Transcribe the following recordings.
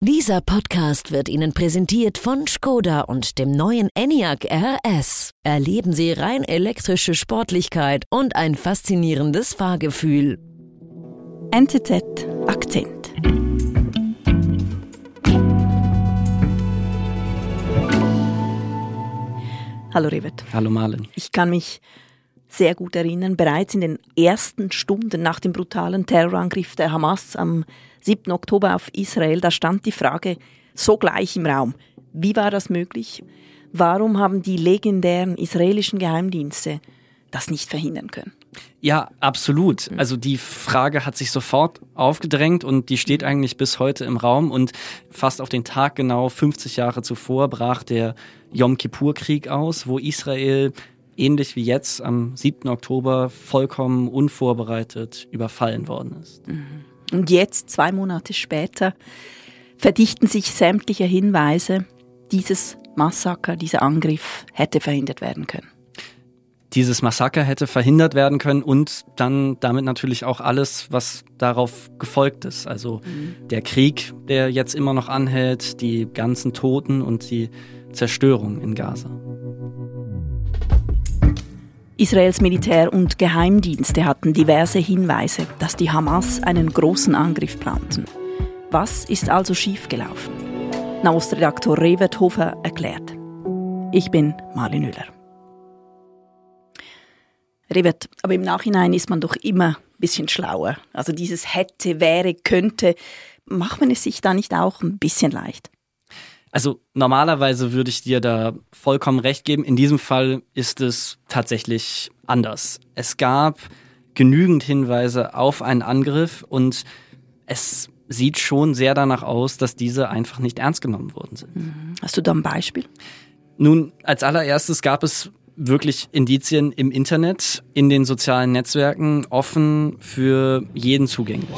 Dieser Podcast wird Ihnen präsentiert von Skoda und dem neuen Enyaq RS. Erleben Sie rein elektrische Sportlichkeit und ein faszinierendes Fahrgefühl. NZZ Akzent. Hallo Rivet. Hallo Marlen. Ich kann mich sehr gut erinnern, bereits in den ersten Stunden nach dem brutalen Terrorangriff der Hamas am 7. Oktober auf Israel, da stand die Frage sogleich im Raum. Wie war das möglich? Warum haben die legendären israelischen Geheimdienste das nicht verhindern können? Ja, absolut. Also die Frage hat sich sofort aufgedrängt und die steht eigentlich bis heute im Raum und fast auf den Tag genau 50 Jahre zuvor brach der Yom Kippur-Krieg aus, wo Israel ähnlich wie jetzt am 7. Oktober vollkommen unvorbereitet überfallen worden ist. Mhm. Und jetzt, zwei Monate später, verdichten sich sämtliche Hinweise, dieses Massaker, dieser Angriff hätte verhindert werden können. Dieses Massaker hätte verhindert werden können und dann damit natürlich auch alles, was darauf gefolgt ist. Also mhm. der Krieg, der jetzt immer noch anhält, die ganzen Toten und die Zerstörung in Gaza. Israels Militär und Geheimdienste hatten diverse Hinweise, dass die Hamas einen großen Angriff planten. Was ist also schiefgelaufen? Nahost-Redaktor Revert Hofer erklärt. Ich bin Marlin Müller. Revert, aber im Nachhinein ist man doch immer ein bisschen schlauer. Also dieses hätte, wäre, könnte, macht man es sich da nicht auch ein bisschen leicht? Also normalerweise würde ich dir da vollkommen recht geben. In diesem Fall ist es tatsächlich anders. Es gab genügend Hinweise auf einen Angriff und es sieht schon sehr danach aus, dass diese einfach nicht ernst genommen worden sind. Mhm. Hast du da ein Beispiel? Nun, als allererstes gab es wirklich Indizien im Internet, in den sozialen Netzwerken, offen für jeden zugänglich.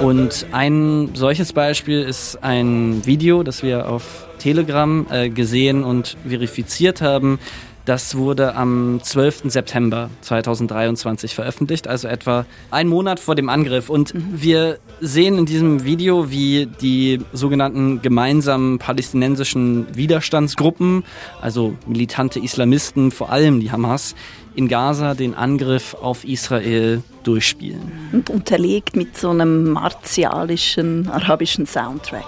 Und ein solches Beispiel ist ein Video, das wir auf Telegram äh, gesehen und verifiziert haben. Das wurde am 12. September 2023 veröffentlicht, also etwa einen Monat vor dem Angriff. Und mhm. wir sehen in diesem Video, wie die sogenannten gemeinsamen palästinensischen Widerstandsgruppen, also militante Islamisten, vor allem die Hamas, in Gaza den Angriff auf Israel durchspielen. Und unterlegt mit so einem martialischen arabischen Soundtrack.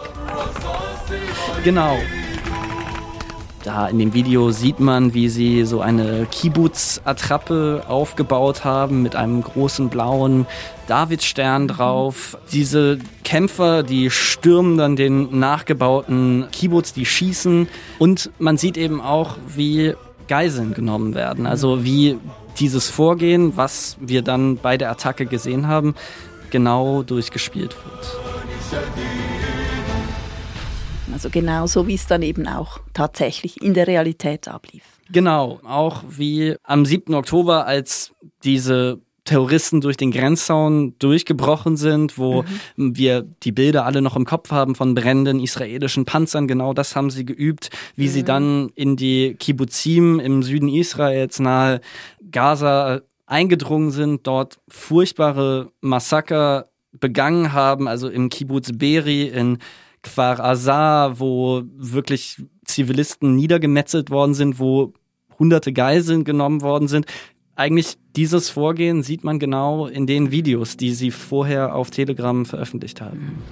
Genau. Da in dem Video sieht man, wie sie so eine Kibbutz-Attrappe aufgebaut haben mit einem großen blauen Davidstern drauf. Diese Kämpfer, die stürmen dann den nachgebauten Kibbutz, die schießen. Und man sieht eben auch, wie Geiseln genommen werden. Also wie dieses Vorgehen, was wir dann bei der Attacke gesehen haben, genau durchgespielt wird. Also genau so, wie es dann eben auch tatsächlich in der Realität ablief. Genau, auch wie am 7. Oktober, als diese Terroristen durch den Grenzzaun durchgebrochen sind, wo mhm. wir die Bilder alle noch im Kopf haben von brennenden israelischen Panzern. Genau das haben sie geübt, wie mhm. sie dann in die Kibbuzim im Süden Israels nahe Gaza eingedrungen sind, dort furchtbare Massaker begangen haben, also im Kibbutz Beri in Kfar Azar, wo wirklich Zivilisten niedergemetzelt worden sind, wo hunderte Geiseln genommen worden sind eigentlich dieses Vorgehen sieht man genau in den Videos, die sie vorher auf Telegram veröffentlicht haben.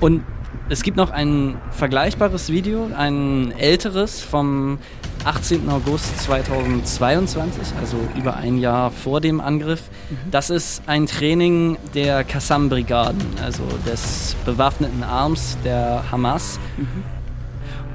Und es gibt noch ein vergleichbares Video, ein älteres vom 18. August 2022, also über ein Jahr vor dem Angriff. Das ist ein Training der Qassam-Brigaden, also des bewaffneten Arms der Hamas.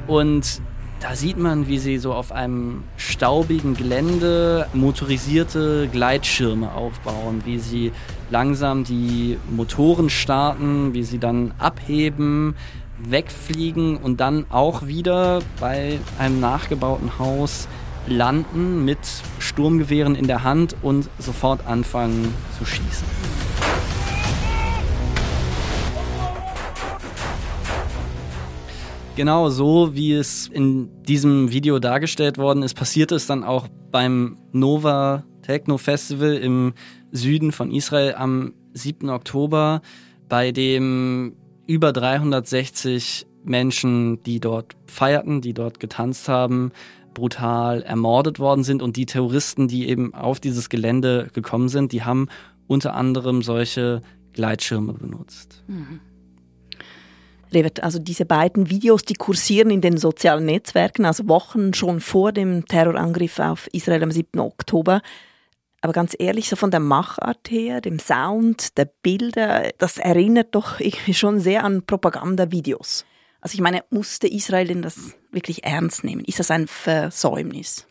Und da sieht man, wie sie so auf einem staubigen Gelände motorisierte Gleitschirme aufbauen, wie sie langsam die Motoren starten, wie sie dann abheben, wegfliegen und dann auch wieder bei einem nachgebauten Haus landen mit Sturmgewehren in der Hand und sofort anfangen zu schießen. Genau so, wie es in diesem Video dargestellt worden ist, passiert es dann auch beim Nova Techno Festival im Süden von Israel am 7. Oktober, bei dem über 360 Menschen, die dort feierten, die dort getanzt haben, brutal ermordet worden sind. Und die Terroristen, die eben auf dieses Gelände gekommen sind, die haben unter anderem solche Gleitschirme benutzt. Mhm. Revert, also diese beiden Videos, die kursieren in den sozialen Netzwerken, also Wochen schon vor dem Terrorangriff auf Israel am 7. Oktober. Aber ganz ehrlich, so von der Machart her, dem Sound, der Bilder, das erinnert doch irgendwie schon sehr an Propagandavideos. Also ich meine, musste Israel denn das wirklich ernst nehmen? Ist das ein Versäumnis?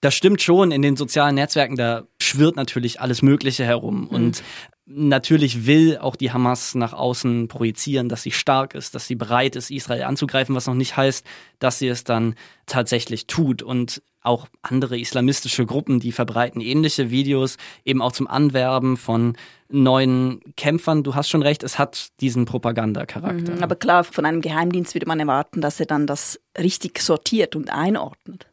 Das stimmt schon. In den sozialen Netzwerken, da schwirrt natürlich alles Mögliche herum. Mhm. Und natürlich will auch die Hamas nach außen projizieren, dass sie stark ist, dass sie bereit ist, Israel anzugreifen, was noch nicht heißt, dass sie es dann tatsächlich tut. Und auch andere islamistische Gruppen, die verbreiten ähnliche Videos, eben auch zum Anwerben von neuen Kämpfern. Du hast schon recht, es hat diesen Propagandacharakter. Mhm, aber klar, von einem Geheimdienst würde man erwarten, dass er dann das richtig sortiert und einordnet.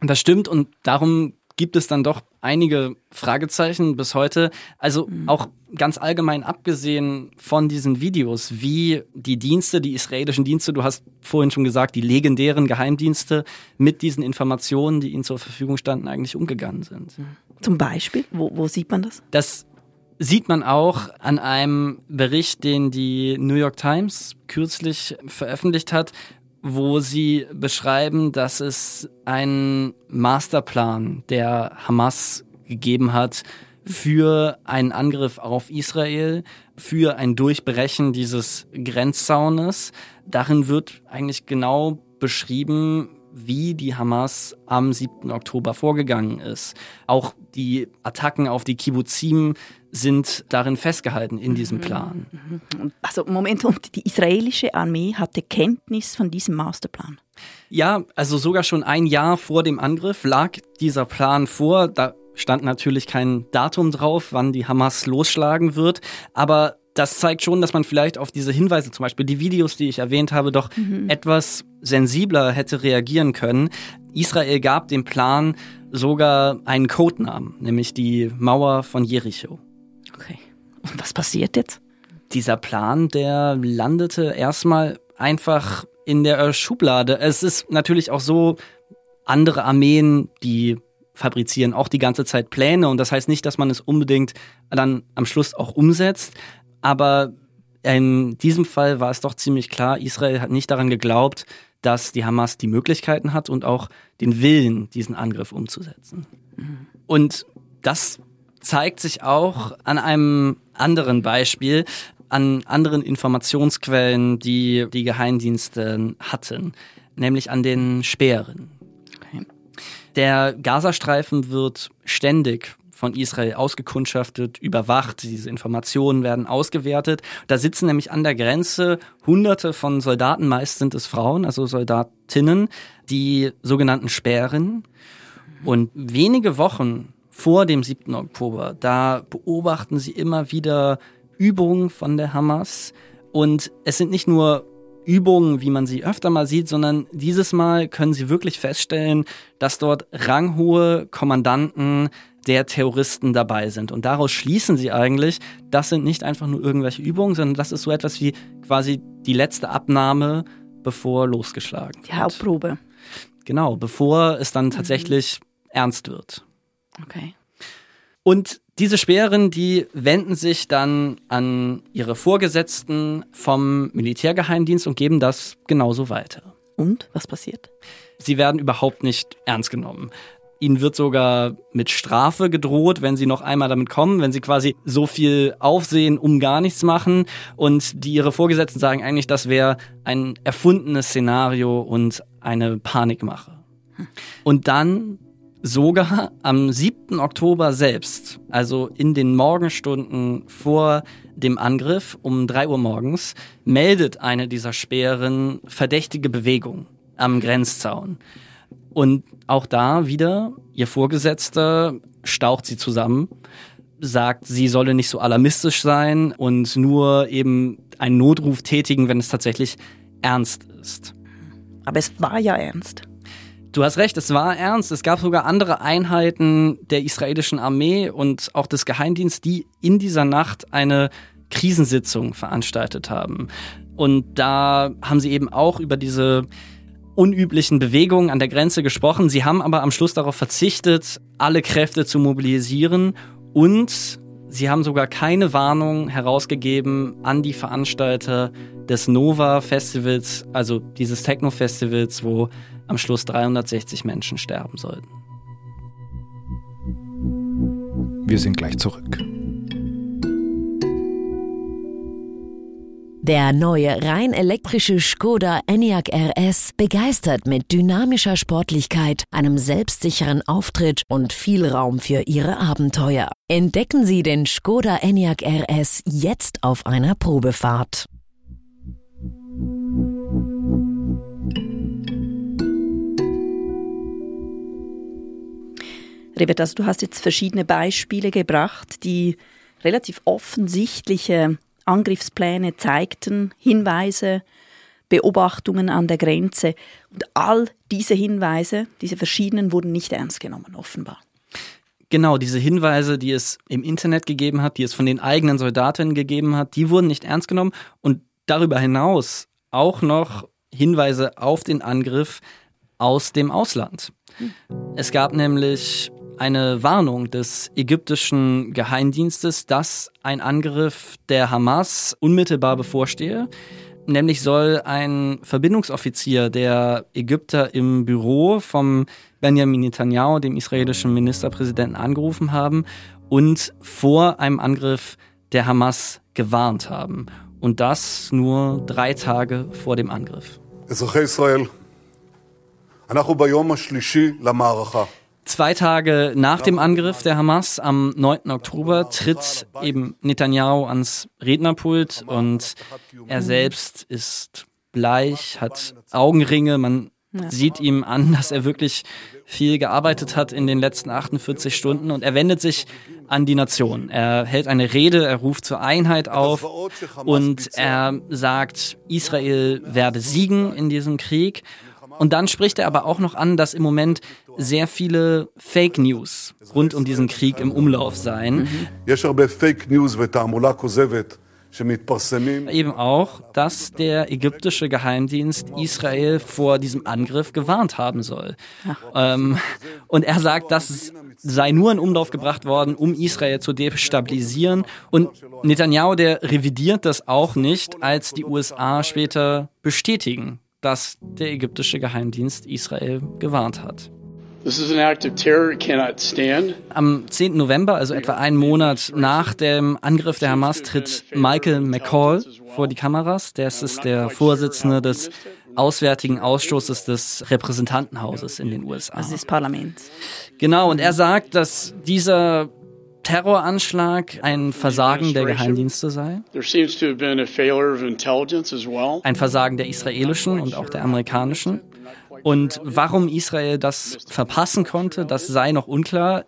Das stimmt und darum gibt es dann doch einige Fragezeichen bis heute. Also mhm. auch ganz allgemein abgesehen von diesen Videos, wie die Dienste, die israelischen Dienste, du hast vorhin schon gesagt, die legendären Geheimdienste mit diesen Informationen, die ihnen zur Verfügung standen, eigentlich umgegangen sind. Mhm. Zum Beispiel, wo, wo sieht man das? Das sieht man auch an einem Bericht, den die New York Times kürzlich veröffentlicht hat, wo sie beschreiben, dass es einen Masterplan der Hamas gegeben hat für einen Angriff auf Israel, für ein Durchbrechen dieses Grenzzaunes. Darin wird eigentlich genau beschrieben, wie die Hamas am 7. Oktober vorgegangen ist. Auch die Attacken auf die Kibbuzim sind darin festgehalten in diesem mhm. Plan. Also Moment, und die israelische Armee hatte Kenntnis von diesem Masterplan? Ja, also sogar schon ein Jahr vor dem Angriff lag dieser Plan vor. Da stand natürlich kein Datum drauf, wann die Hamas losschlagen wird, aber das zeigt schon, dass man vielleicht auf diese Hinweise, zum Beispiel die Videos, die ich erwähnt habe, doch mhm. etwas sensibler hätte reagieren können. Israel gab dem Plan sogar einen Codenamen, nämlich die Mauer von Jericho. Okay. Und was passiert jetzt? Dieser Plan, der landete erstmal einfach in der Schublade. Es ist natürlich auch so, andere Armeen, die fabrizieren auch die ganze Zeit Pläne und das heißt nicht, dass man es unbedingt dann am Schluss auch umsetzt, aber in diesem Fall war es doch ziemlich klar, Israel hat nicht daran geglaubt, dass die Hamas die Möglichkeiten hat und auch den Willen, diesen Angriff umzusetzen. Mhm. Und das zeigt sich auch an einem anderen Beispiel, an anderen Informationsquellen, die die Geheimdienste hatten, nämlich an den Speeren. Der Gazastreifen wird ständig von Israel ausgekundschaftet, überwacht, diese Informationen werden ausgewertet. Da sitzen nämlich an der Grenze hunderte von Soldaten, meist sind es Frauen, also Soldatinnen, die sogenannten Sperren. Und wenige Wochen vor dem 7. Oktober, da beobachten sie immer wieder Übungen von der Hamas. Und es sind nicht nur Übungen, wie man sie öfter mal sieht, sondern dieses Mal können sie wirklich feststellen, dass dort ranghohe Kommandanten der Terroristen dabei sind. Und daraus schließen sie eigentlich, das sind nicht einfach nur irgendwelche Übungen, sondern das ist so etwas wie quasi die letzte Abnahme, bevor losgeschlagen wird. Die Hauptprobe. Genau, bevor es dann tatsächlich mhm. ernst wird. Okay. Und diese Speeren, die wenden sich dann an ihre Vorgesetzten vom Militärgeheimdienst und geben das genauso weiter. Und was passiert? Sie werden überhaupt nicht ernst genommen. Ihnen wird sogar mit Strafe gedroht, wenn sie noch einmal damit kommen, wenn sie quasi so viel Aufsehen um gar nichts machen. Und die ihre Vorgesetzten sagen eigentlich, das wäre ein erfundenes Szenario und eine Panikmache. Und dann sogar am 7. Oktober selbst, also in den Morgenstunden vor dem Angriff um 3 Uhr morgens, meldet eine dieser Speeren verdächtige Bewegung am Grenzzaun. Und auch da wieder, ihr Vorgesetzter staucht sie zusammen, sagt, sie solle nicht so alarmistisch sein und nur eben einen Notruf tätigen, wenn es tatsächlich ernst ist. Aber es war ja ernst. Du hast recht, es war ernst. Es gab sogar andere Einheiten der israelischen Armee und auch des Geheimdienstes, die in dieser Nacht eine Krisensitzung veranstaltet haben. Und da haben sie eben auch über diese unüblichen Bewegungen an der Grenze gesprochen. Sie haben aber am Schluss darauf verzichtet, alle Kräfte zu mobilisieren und sie haben sogar keine Warnung herausgegeben an die Veranstalter des Nova Festivals, also dieses Techno Festivals, wo am Schluss 360 Menschen sterben sollten. Wir sind gleich zurück. Der neue rein elektrische Skoda Enyaq RS begeistert mit dynamischer Sportlichkeit, einem selbstsicheren Auftritt und viel Raum für Ihre Abenteuer. Entdecken Sie den Skoda Enyaq RS jetzt auf einer Probefahrt. Rebert, also du hast jetzt verschiedene Beispiele gebracht, die relativ offensichtliche Angriffspläne zeigten, Hinweise, Beobachtungen an der Grenze. Und all diese Hinweise, diese verschiedenen, wurden nicht ernst genommen, offenbar. Genau, diese Hinweise, die es im Internet gegeben hat, die es von den eigenen Soldatinnen gegeben hat, die wurden nicht ernst genommen. Und darüber hinaus auch noch Hinweise auf den Angriff aus dem Ausland. Es gab nämlich eine Warnung des ägyptischen Geheimdienstes, dass ein Angriff der Hamas unmittelbar bevorstehe. Nämlich soll ein Verbindungsoffizier der Ägypter im Büro vom Benjamin Netanyahu, dem israelischen Ministerpräsidenten, angerufen haben und vor einem Angriff der Hamas gewarnt haben. Und das nur drei Tage vor dem Angriff. Israel, Zwei Tage nach dem Angriff der Hamas am 9. Oktober tritt eben Netanyahu ans Rednerpult und er selbst ist bleich, hat Augenringe, man sieht ihm an, dass er wirklich viel gearbeitet hat in den letzten 48 Stunden und er wendet sich an die Nation. Er hält eine Rede, er ruft zur Einheit auf und er sagt, Israel werde siegen in diesem Krieg. Und dann spricht er aber auch noch an, dass im Moment sehr viele Fake News rund um diesen Krieg im Umlauf seien. Eben auch, dass der ägyptische Geheimdienst Israel vor diesem Angriff gewarnt haben soll. Ähm, und er sagt, dass es sei nur in Umlauf gebracht worden, um Israel zu destabilisieren. Und Netanyahu, der revidiert das auch nicht, als die USA später bestätigen, dass der ägyptische Geheimdienst Israel gewarnt hat. Am 10. November, also etwa einen Monat nach dem Angriff der Hamas, tritt Michael McCall vor die Kameras. Der ist der Vorsitzende des Auswärtigen Ausschusses des Repräsentantenhauses in den USA. Also des Parlaments. Genau, und er sagt, dass dieser Terroranschlag ein Versagen der Geheimdienste sei. Ein Versagen der israelischen und auch der amerikanischen. Und warum Israel das verpassen konnte, das sei noch unklar.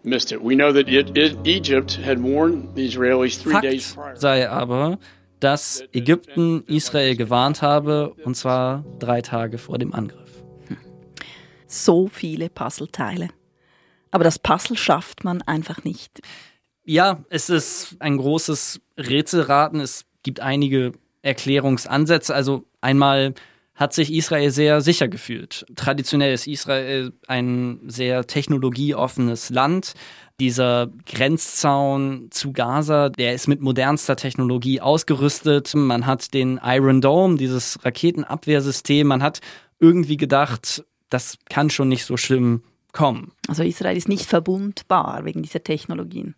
Fakt sei aber, dass Ägypten Israel gewarnt habe, und zwar drei Tage vor dem Angriff. So viele Puzzleteile. Aber das Puzzle schafft man einfach nicht. Ja, es ist ein großes Rätselraten. Es gibt einige Erklärungsansätze. Also einmal hat sich Israel sehr sicher gefühlt. Traditionell ist Israel ein sehr technologieoffenes Land. Dieser Grenzzaun zu Gaza, der ist mit modernster Technologie ausgerüstet. Man hat den Iron Dome, dieses Raketenabwehrsystem. Man hat irgendwie gedacht, das kann schon nicht so schlimm kommen. Also Israel ist nicht verbundbar wegen dieser Technologien.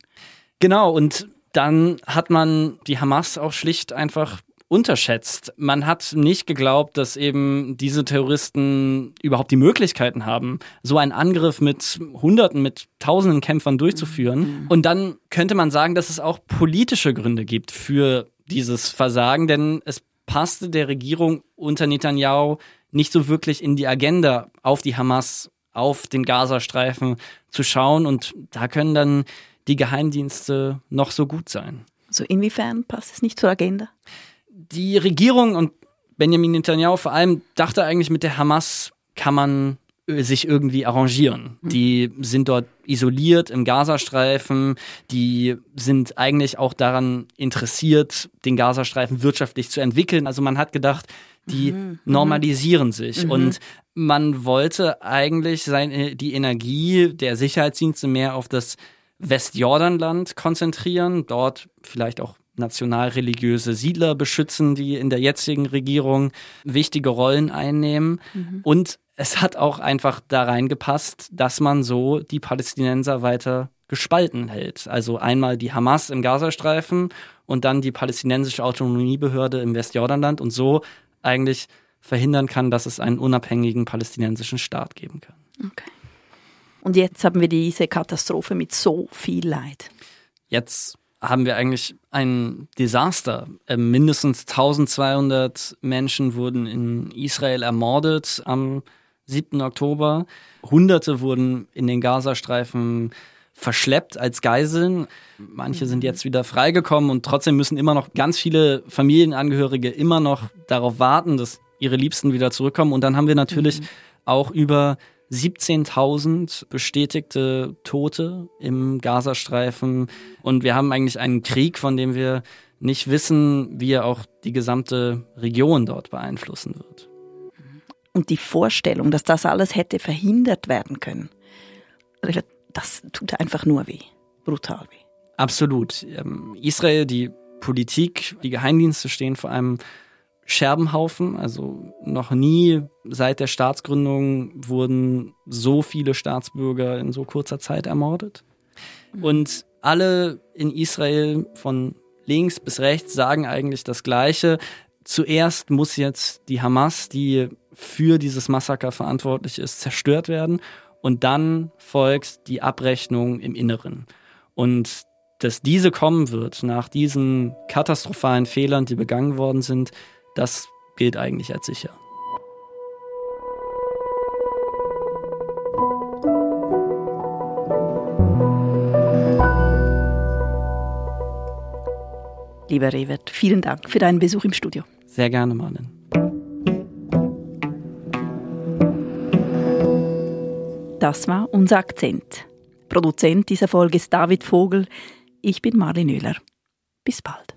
Genau, und dann hat man die Hamas auch schlicht einfach unterschätzt. Man hat nicht geglaubt, dass eben diese Terroristen überhaupt die Möglichkeiten haben, so einen Angriff mit Hunderten, mit Tausenden Kämpfern durchzuführen. Mhm. Und dann könnte man sagen, dass es auch politische Gründe gibt für dieses Versagen, denn es passte der Regierung unter Netanyahu nicht so wirklich in die Agenda, auf die Hamas, auf den Gazastreifen zu schauen. Und da können dann die Geheimdienste noch so gut sein. So inwiefern passt es nicht zur Agenda? die Regierung und Benjamin Netanyahu vor allem dachte eigentlich, mit der Hamas kann man sich irgendwie arrangieren. Mhm. Die sind dort isoliert im Gazastreifen, die sind eigentlich auch daran interessiert, den Gazastreifen wirtschaftlich zu entwickeln. Also man hat gedacht, die mhm. mhm. normalisieren sich mhm. und man wollte eigentlich seine, die Energie der Sicherheitsdienste mehr auf das Westjordanland konzentrieren, dort vielleicht auch nationalreligiöse Siedler beschützen, die in der jetzigen Regierung wichtige Rollen einnehmen. Mhm. Und es hat auch einfach da reingepasst, dass man so die Palästinenser weiter gespalten hält. Also einmal die Hamas im Gazastreifen und dann die palästinensische Autonomiebehörde im Westjordanland und so eigentlich verhindern kann, dass es einen unabhängigen palästinensischen Staat geben kann. Okay. Und jetzt haben wir diese Katastrophe mit so viel Leid. Jetzt haben wir eigentlich ein Desaster. Äh, mindestens 1200 Menschen wurden in Israel ermordet am 7. Oktober. Hunderte wurden in den Gazastreifen verschleppt als Geiseln. Manche sind jetzt wieder freigekommen und trotzdem müssen immer noch ganz viele Familienangehörige immer noch darauf warten, dass ihre Liebsten wieder zurückkommen. Und dann haben wir natürlich mhm. auch über 17.000 bestätigte Tote im Gazastreifen. Und wir haben eigentlich einen Krieg, von dem wir nicht wissen, wie er auch die gesamte Region dort beeinflussen wird. Und die Vorstellung, dass das alles hätte verhindert werden können, das tut einfach nur weh. Brutal weh. Absolut. Ähm, Israel, die Politik, die Geheimdienste stehen vor einem Scherbenhaufen. Also noch nie seit der Staatsgründung wurden so viele Staatsbürger in so kurzer Zeit ermordet. Mhm. Und alle in Israel von links bis rechts sagen eigentlich das Gleiche. Zuerst muss jetzt die Hamas, die für dieses Massaker verantwortlich ist, zerstört werden. Und dann folgt die Abrechnung im Inneren. Und dass diese kommen wird nach diesen katastrophalen Fehlern, die begangen worden sind, das gilt eigentlich als sicher. Lieber Revert, vielen Dank für deinen Besuch im Studio. Sehr gerne, Marlin. Das war unser Akzent. Produzent dieser Folge ist David Vogel. Ich bin Marlin Oehler. Bis bald.